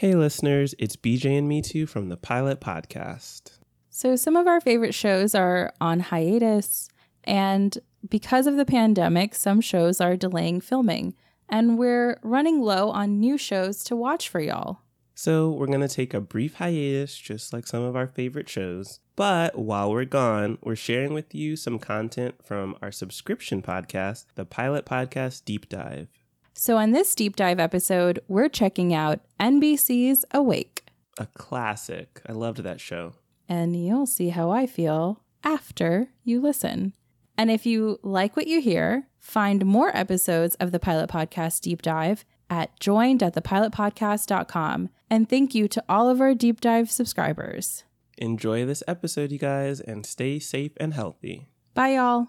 Hey, listeners, it's BJ and Mitu from the Pilot Podcast. So, some of our favorite shows are on hiatus, and because of the pandemic, some shows are delaying filming, and we're running low on new shows to watch for y'all. So, we're going to take a brief hiatus, just like some of our favorite shows. But while we're gone, we're sharing with you some content from our subscription podcast, the Pilot Podcast Deep Dive. So, on this deep dive episode, we're checking out NBC's Awake. A classic. I loved that show. And you'll see how I feel after you listen. And if you like what you hear, find more episodes of the Pilot Podcast Deep Dive at joined@thepilotpodcast.com. And thank you to all of our deep dive subscribers. Enjoy this episode, you guys, and stay safe and healthy. Bye, y'all.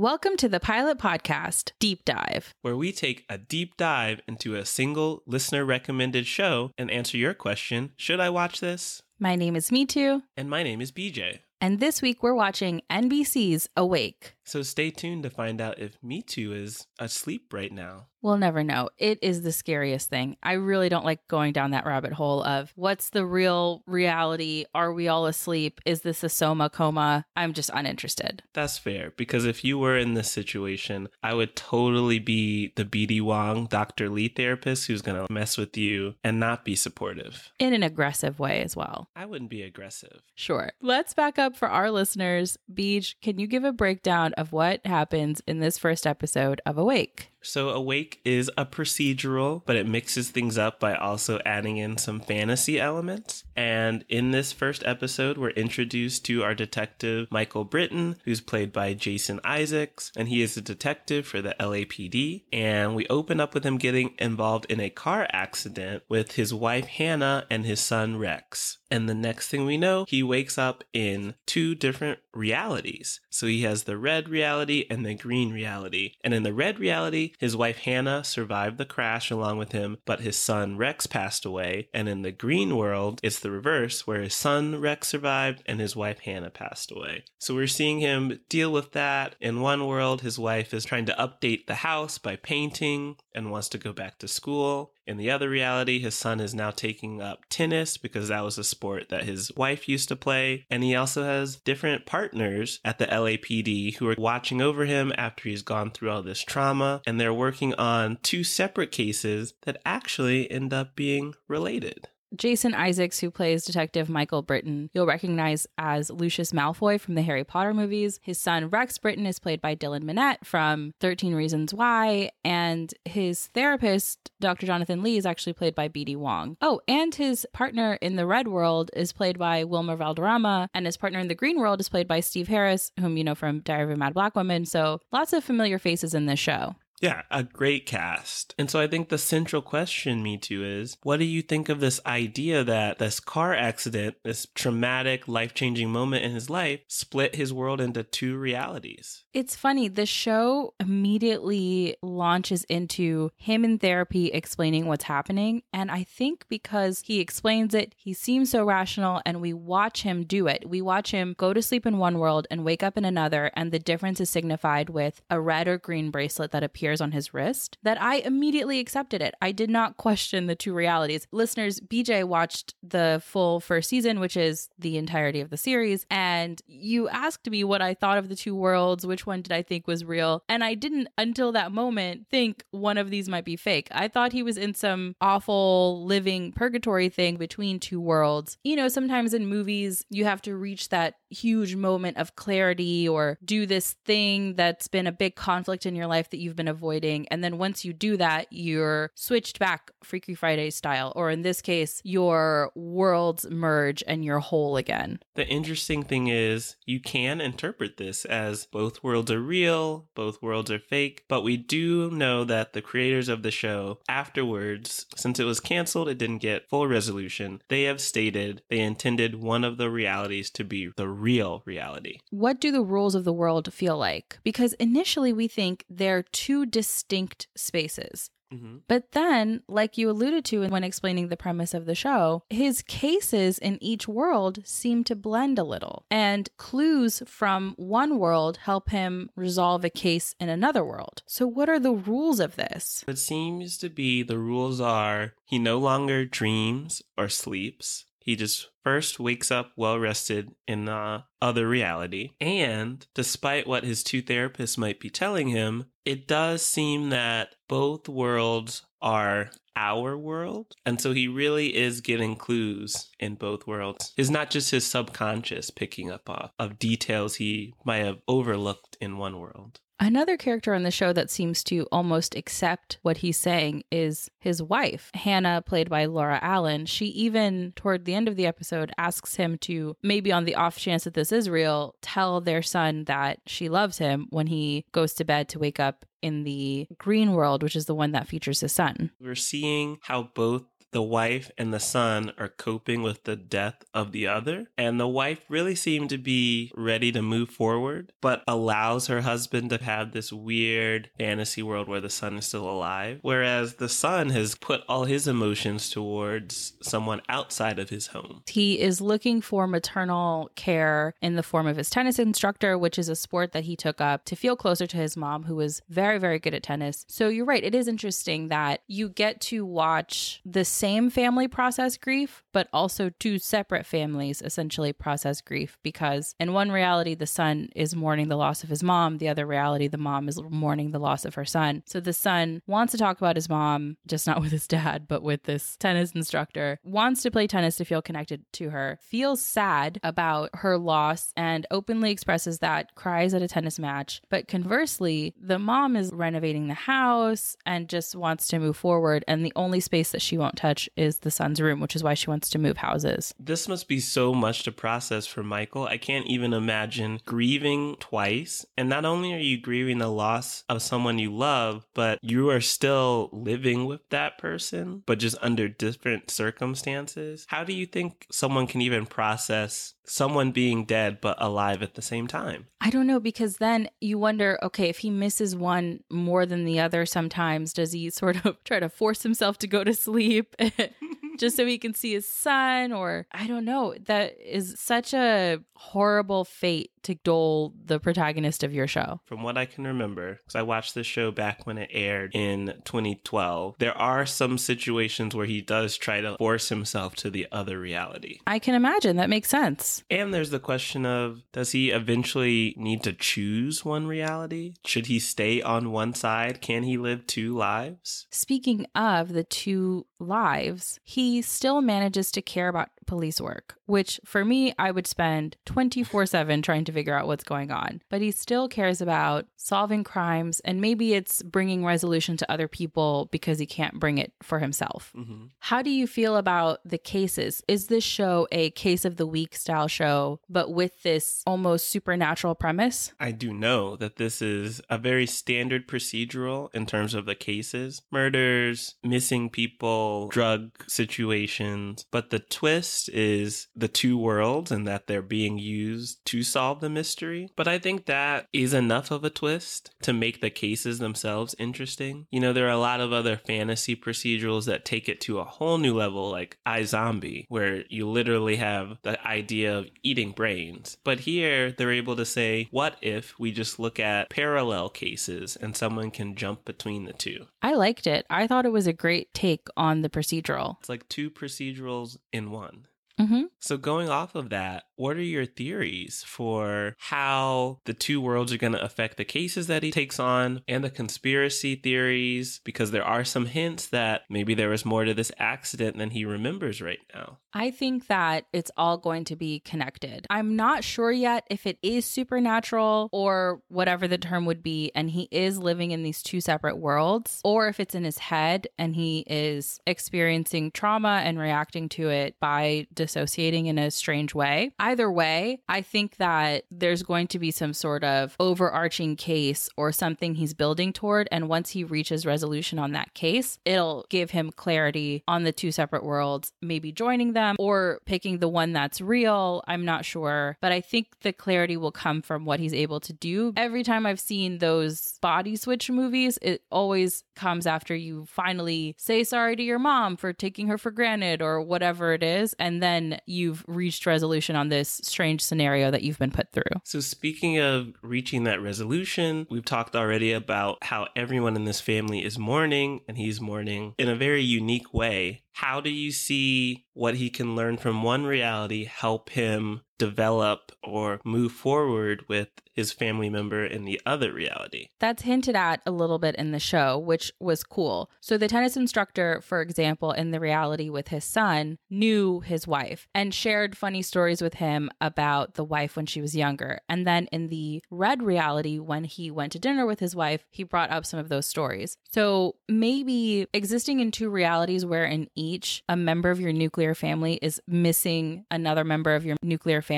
Welcome to the Pilot Podcast Deep Dive. where we take a deep dive into a single listener recommended show and answer your question Should I watch this? My name is Mitu, And my name is BJ. and this week we're watching NBC's Awake. So stay tuned to find out if Mitu is asleep right now. We'll never know. It is the scariest thing. I really don't like going down that rabbit hole of what's the real reality? Are we all asleep? Is this a soma coma? I'm just uninterested. That's fair, because if you were in this situation, I would totally be the BD Wong, Dr. Lee therapist who's going to mess with you and not be supportive. In an aggressive way as well. I wouldn't be aggressive. Sure. Let's back up for our listeners. Beach, can you give a breakdown of what happens in this first episode of Awake? So, Awake is a procedural, but it mixes things up by also adding in some fantasy elements. And in this first episode, we're introduced to our detective, Michael Britten, who's played by Jason Isaacs, and he is a detective for the LAPD. And we open up with him getting involved in a car accident with his wife, Hannah, and his son, Rex. And the next thing we know, he wakes up in two different realities. So he has the red reality and the green reality. And in the red reality, his wife Hannah survived the crash along with him, but his son Rex passed away. And in the green world, it's the reverse, where his son Rex survived and his wife Hannah passed away. So we're seeing him deal with that. In one world, his wife is trying to update the house by painting and wants to go back to school. In the other reality, his son is now taking up tennis because that was a sport that his wife used to play. And he also has different partners at the LAPD who are watching over him after he's gone through all this trauma. And they're working on two separate cases that actually end up being related. Jason Isaacs, who plays Detective Michael Britten, you'll recognize as Lucius Malfoy from the Harry Potter movies. His son Rex Britten is played by Dylan Minnette from 13 Reasons Why, and his therapist, Dr. Jonathan Lee, is actually played by BD Wong. Oh, and his partner in the Red World is played by Wilmer Valderrama, and his partner in the Green World is played by Steve Harris, whom you know from Diary of a Mad Black Woman. So lots of familiar faces in this show. Yeah, a great cast. And so I think the central question, Mitu, is what do you think of this idea that this car accident, this traumatic, life changing moment in his life, split his world into two realities? It's funny, the show immediately launches into him in therapy explaining what's happening. And I think because he explains it, he seems so rational, and we watch him do it. We watch him go to sleep in one world and wake up in another, and the difference is signified with a red or green bracelet that appears on his wrist. That I immediately accepted it. I did not question the two realities. Listeners, BJ watched the full first season, which is the entirety of the series, and you asked me what I thought of the two worlds, which one did I think was real, and I didn't until that moment think one of these might be fake. I thought he was in some awful living purgatory thing between two worlds. You know, sometimes in movies, you have to reach that huge moment of clarity or do this thing that's been a big conflict in your life that you've been avoiding. And then once you do that, you're switched back Freaky Friday style. Or in this case, your worlds merge and you're whole again. The interesting thing is, you can interpret this as both worlds are real, both worlds are fake, but we do know that the creators of the show, afterwards, since it was canceled, it didn't get full resolution, they have stated they intended one of the realities to be the real reality. What do the rules of the world feel like? Because initially we think they're two distinct spaces. hmm But then, like you alluded to when explaining the premise of the show, his cases in each world seem to blend a little. And clues from one world help him resolve a case in another world. So, what are the rules of this? It seems to be the rules are he no longer dreams or sleeps. He just first wakes up well rested in the other reality. And despite what his two therapists might be telling him, it does seem that both worlds are our world. And so he really is getting clues in both worlds. It's not just his subconscious picking up off of details he might have overlooked in one world. Another character on the show that seems to almost accept what he's saying is his wife, Hannah, played by Laura Allen. She even, toward the end of the episode, asks him to, maybe on the off chance that this is real, tell their son that she loves him when he goes to bed to wake up in the green world, which is the one that features his son. We're seeing how both the wife and the son are coping with the death of the other. And the wife really seemed to be ready to move forward, but allows her husband to have this weird fantasy world where the son is still alive. Whereas the son has put all his emotions towards someone outside of his home. He is looking for maternal care in the form of his tennis instructor, which is a sport that he took up to feel closer to his mom, who was very, very good at tennis. So you're right. It is interesting that you get to watch the same family process grief, but also two separate families essentially process grief because in one reality, the son is mourning the loss of his mom. The other reality, the mom is mourning the loss of her son. So the son wants to talk about his mom, just not with his dad, but with this tennis instructor, wants to play tennis to feel connected to her, feels sad about her loss and openly expresses that, cries at a tennis match. But conversely, the mom is renovating the house and just wants to move forward. And the only space that she won't touch is the son's room, which is why she wants to move houses. This must be so much to process for Michael. I can't even imagine grieving twice. And not only are you grieving the loss of someone you love, but you are still living with that person, but just under different circumstances. How do you think someone can even process someone being dead but alive at the same time? I don't know because then you wonder okay, if he misses one more than the other sometimes, does he sort of try to force himself to go to sleep? just so he can see his son or I don't know. That is such a horrible fate to dole the protagonist of your show. From what I can remember, because I watched this show back when it aired in 2012, there are some situations where he does try to force himself to the other reality. I can imagine that makes sense. And there's the question of does he eventually need to choose one reality? Should he stay on one side? Can he live two lives? Speaking of the two lives, he still manages to care about police work, which for me, I would spend 24 7 trying to figure out what's going on. But he still cares about solving crimes, and maybe it's bringing resolution to other people because he can't bring it for himself. hmm How do you feel about the cases? Is this show a case of the week style show, but with this almost supernatural premise? I do know that this is a very standard procedural in terms of the cases murders, missing people, drug situations. But the twist is the two worlds and that they're being used to solve the mystery. But I think that is enough of a twist to make the cases themselves interesting. You know, there are a lot of other fantasy procedurals that take it to a whole new level, like iZombie, where you literally have the idea of eating brains. But here, they're able to say, what if we just look at parallel cases and someone can jump between the two? I liked it. I thought it was a great take on the procedural. It's like two procedurals in one. Hmm So, going off of that, what are your theories for how the two worlds are going to affect the cases that he takes on and the conspiracy theories? Because there are some hints that maybe there was more to this accident than he remembers right now. I think that it's all going to be connected. I'm not sure yet if it is supernatural or whatever the term would be, and he is living in these two separate worlds, or if it's in his head and he is experiencing trauma and reacting to it by dissociating in a strange way. Either way, I think that there's going to be some sort of overarching case or something he's building toward. And once he reaches resolution on that case, it'll give him clarity on the two separate worlds, maybe joining them or picking the one that's real. I'm not sure. But I think the clarity will come from what he's able to do. Every time I've seen those body switch movies, it always comes after you finally say sorry to your mom for taking her for granted or whatever it is. And then you've reached resolution on this strange scenario that you've been put through. So, speaking of reaching that resolution, we've talked already about how everyone in this family is mourning and he's mourning in a very unique way. How do you see what he can learn from one reality help him develop or move forward with his family member in the other reality. That's hinted at a little bit in the show, which was cool. So, the tennis instructor, for example, in the reality with his son, knew his wife and shared funny stories with him about the wife when she was younger. And then in the red reality, when he went to dinner with his wife, he brought up some of those stories. So, maybe existing in two realities where in each a member of your nuclear family is missing another member of your nuclear family,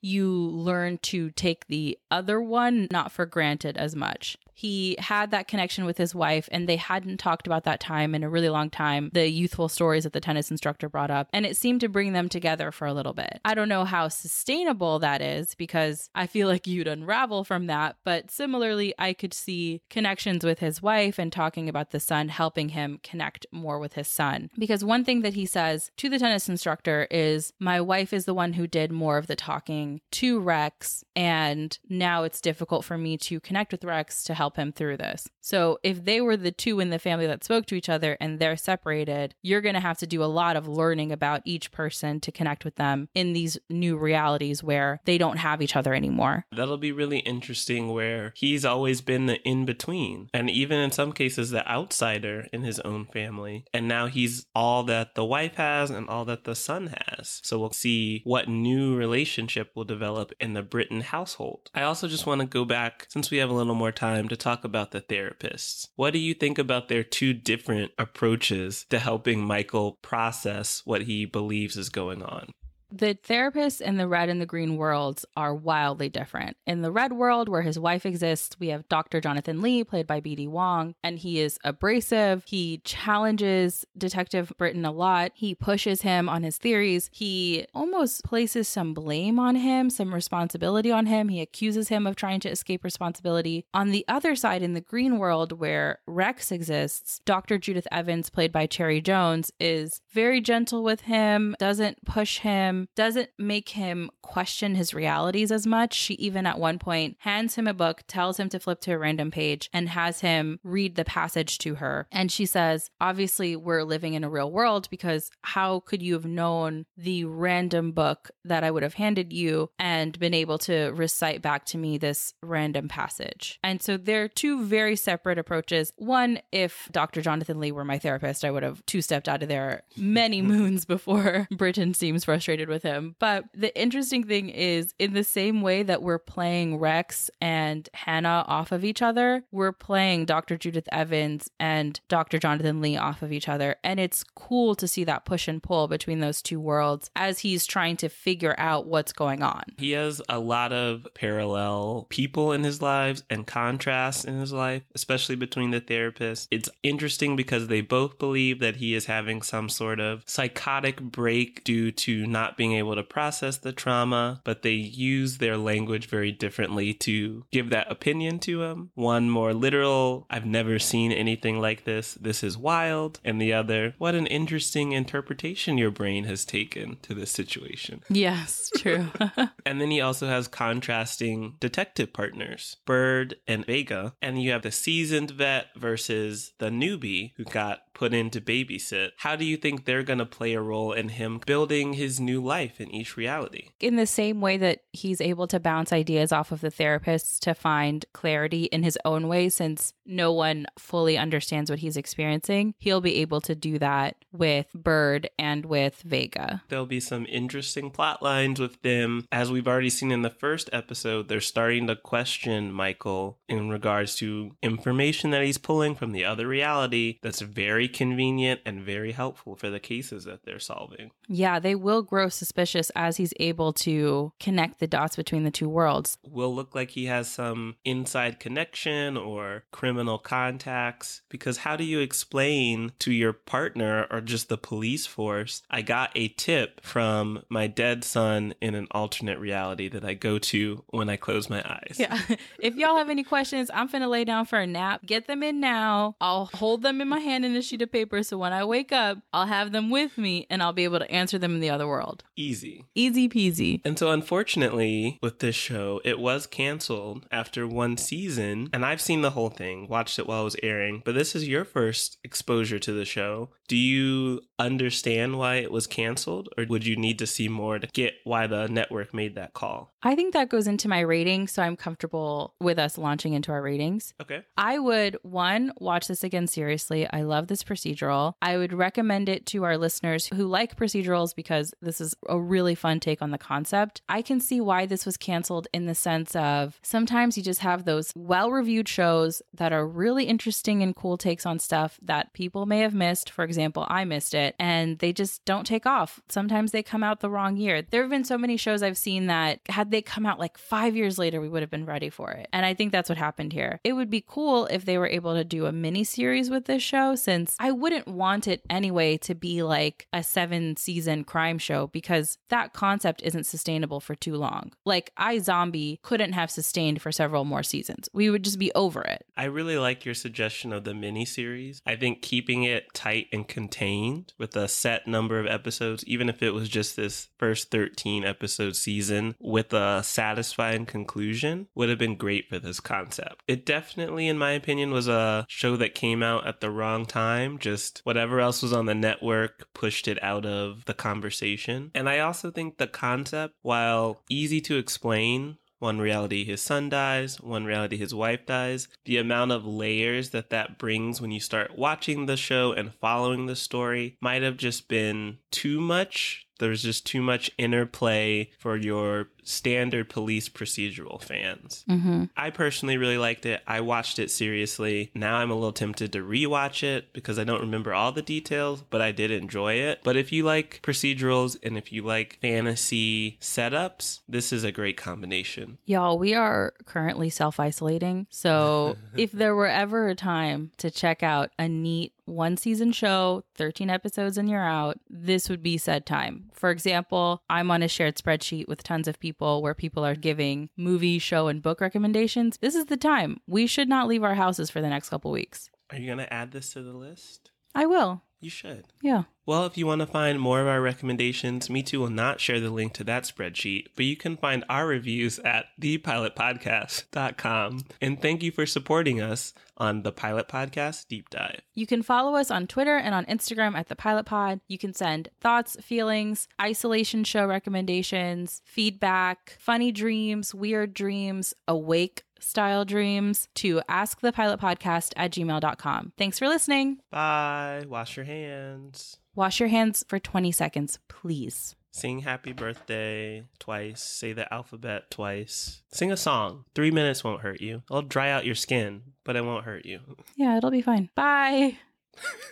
you learn to take the other one not for granted as much. He had that connection with his wife and they hadn't talked about that time in a really long time. The youthful stories that the tennis instructor brought up and it seemed to bring them together for a little bit. I don't know how sustainable that is because i feel like you'd unravel from that but similarly i could see connections with his wife and talking about the son helping him connect more with his son. Because one thing that he says to the tennis instructor is my wife is the one who did more of the talking to rex and now it's difficult for me to connect with rex to help him through this. So if they were the two in the family that spoke to each other and they're separated, you're going to have to do a lot of learning about each person to connect with them in these new realities where they don't have each other anymore. That'll be really interesting where he's always been the in between and even in some cases the outsider in his own family. And now he's all that the wife has and all that the son has. So we'll see what new relationship will develop in the Britton household. I also just want to go back since we have a little more time to to talk about the therapists. What do you think about their two different approaches to helping Michael process what he believes is going on? The therapists in the red and the green worlds are wildly different. In the red world, where his wife exists, we have Dr. Jonathan Lee, played by BD Wong, and he is abrasive. He challenges Detective Britton a lot. He pushes him on his theories. He almost places some blame on him, some responsibility on him. He accuses him of trying to escape responsibility. On the other side, in the green world, where Rex exists, Dr. Judith Evans, played by Cherry Jones, is very gentle with him, doesn't push him doesn't make him question his realities as much. She even at one point hands him a book, tells him to flip to a random page, and has him read the passage to her. And she says, Obviously, we're living in a real world because how could you have known the random book that I would have handed you and been able to recite back to me this random passage? And so they're two very separate approaches. One, if Dr. Jonathan Lee were my therapist, I would have two stepped out of there many moons before Britten seems frustrated with him. But the interesting thing is, in the same way that we're playing Rex and Hannah off of each other, we're playing Dr. Judith Evans and Dr. Jonathan Lee off of each other. And it's cool to see that push and pull between those two worlds as he's trying to figure out what's going on. He has a lot of parallel people in his lives and contrasts in his life, especially between the therapists. It's interesting because they both believe that he is having some sort of psychotic break due to not being able to process the trauma, but they use their language very differently to give that opinion to him. One more literal, I've never seen anything like this, this is wild. And the other, what an interesting interpretation your brain has taken to this situation. Yes, true. and then he also has contrasting detective partners, Bird and Vega. And you have the seasoned vet versus the newbie who got put in to babysit. How do you think they're going to play a role in him building his new life in each reality? In the same way that he's able to bounce ideas off of the therapists to find clarity in his own way, since no one fully understands what he's experiencing, he'll be able to do that with Bird and with Vega. There'll be some interesting plot lines with them. As we've already seen in the first episode, they're starting to question Michael in regards to information that he's pulling from the other reality that's very very convenient and very helpful for the cases that they're solving. Yeah, they will grow suspicious as he's able to connect the dots between the two worlds. Will look like he has some inside connection or criminal contacts. Because how do you explain to your partner or just the police force, I got a tip from my dead son in an alternate reality that I go to when I close my eyes? Yeah. if y'all have any questions, I'm finna lay down for a nap. Get them in now. I'll hold them in my hand in a sheet of paper so when I wake up, I'll have them with me and I'll be able to answer them in the other world. Easy. Easy peasy. And so, unfortunately, with this show, it was canceled after one season. And I've seen the whole thing, watched it while it was airing, but this is your first exposure to the show. Do you understand why it was canceled, or would you need to see more to get why the network made that call? I think that goes into my rating, so I'm comfortable with us launching into our ratings. Okay. I would, one, watch this again seriously. I love this procedural. I would recommend it to our listeners who like procedurals because this is a really fun take on the concept. I can see why this was canceled in the sense of sometimes you just have those well reviewed shows that are really interesting and cool takes on stuff that people may have missed. For example, I missed it and they just don't take off. Sometimes they come out the wrong year. There have been so many shows I've seen that had they come out like five years later, we would have been ready for it. And I think that's what happened here. It would be cool if they were able to do a mini series with this show, since I wouldn't want it anyway to be like a seven season crime show because that concept isn't sustainable for too long. Like iZombie couldn't have sustained for several more seasons. We would just be over it. I really like your suggestion of the mini series. I think keeping it tight and contained with a set number of episodes, even if it was just this first 13 episode season with a satisfying conclusion, would have been great for this concept. It definitely, in my opinion, was a show that came out at the wrong time. Just whatever else was on the network pushed it out of the conversation. And I also think the concept, while easy to explain, one reality his son dies, one reality his wife dies. The amount of layers that that brings when you start watching the show and following the story might have just been too much. There's just too much interplay for your standard police procedural fans. Mm-hmm. I personally really liked it. I watched it seriously. Now I'm a little tempted to rewatch it because I don't remember all the details, but I did enjoy it. But if you like procedurals and if you like fantasy setups, this is a great combination. Y'all, we are currently self isolating. So if there were ever a time to check out a neat one season show, 13 episodes, and you're out, this would be said time. For example, I'm on a shared spreadsheet with tons of people where people are giving movie, show, and book recommendations. This is the time. We should not leave our houses for the next couple weeks. Are you going to add this to the list? I will. You should. Yeah. Well, if you want to find more of our recommendations, Mitu will not share the link to that spreadsheet, but you can find our reviews at thepilotpodcast.com. And thank you for supporting us on the Pilot Podcast Deep Dive. You can follow us on Twitter and on Instagram at the Pilot Pod. You can send thoughts, feelings, isolation show recommendations, feedback, funny dreams, weird dreams, awake style dreams to askthepilotpodcast at gmail.com. Thanks for listening. Bye. Wash your hands. Wash your hands for 20 seconds, please. Sing happy birthday twice. Say the alphabet twice. Sing a song. Three minutes won't hurt you. It'll dry out your skin, but it won't hurt you. Yeah, it'll be fine. Bye.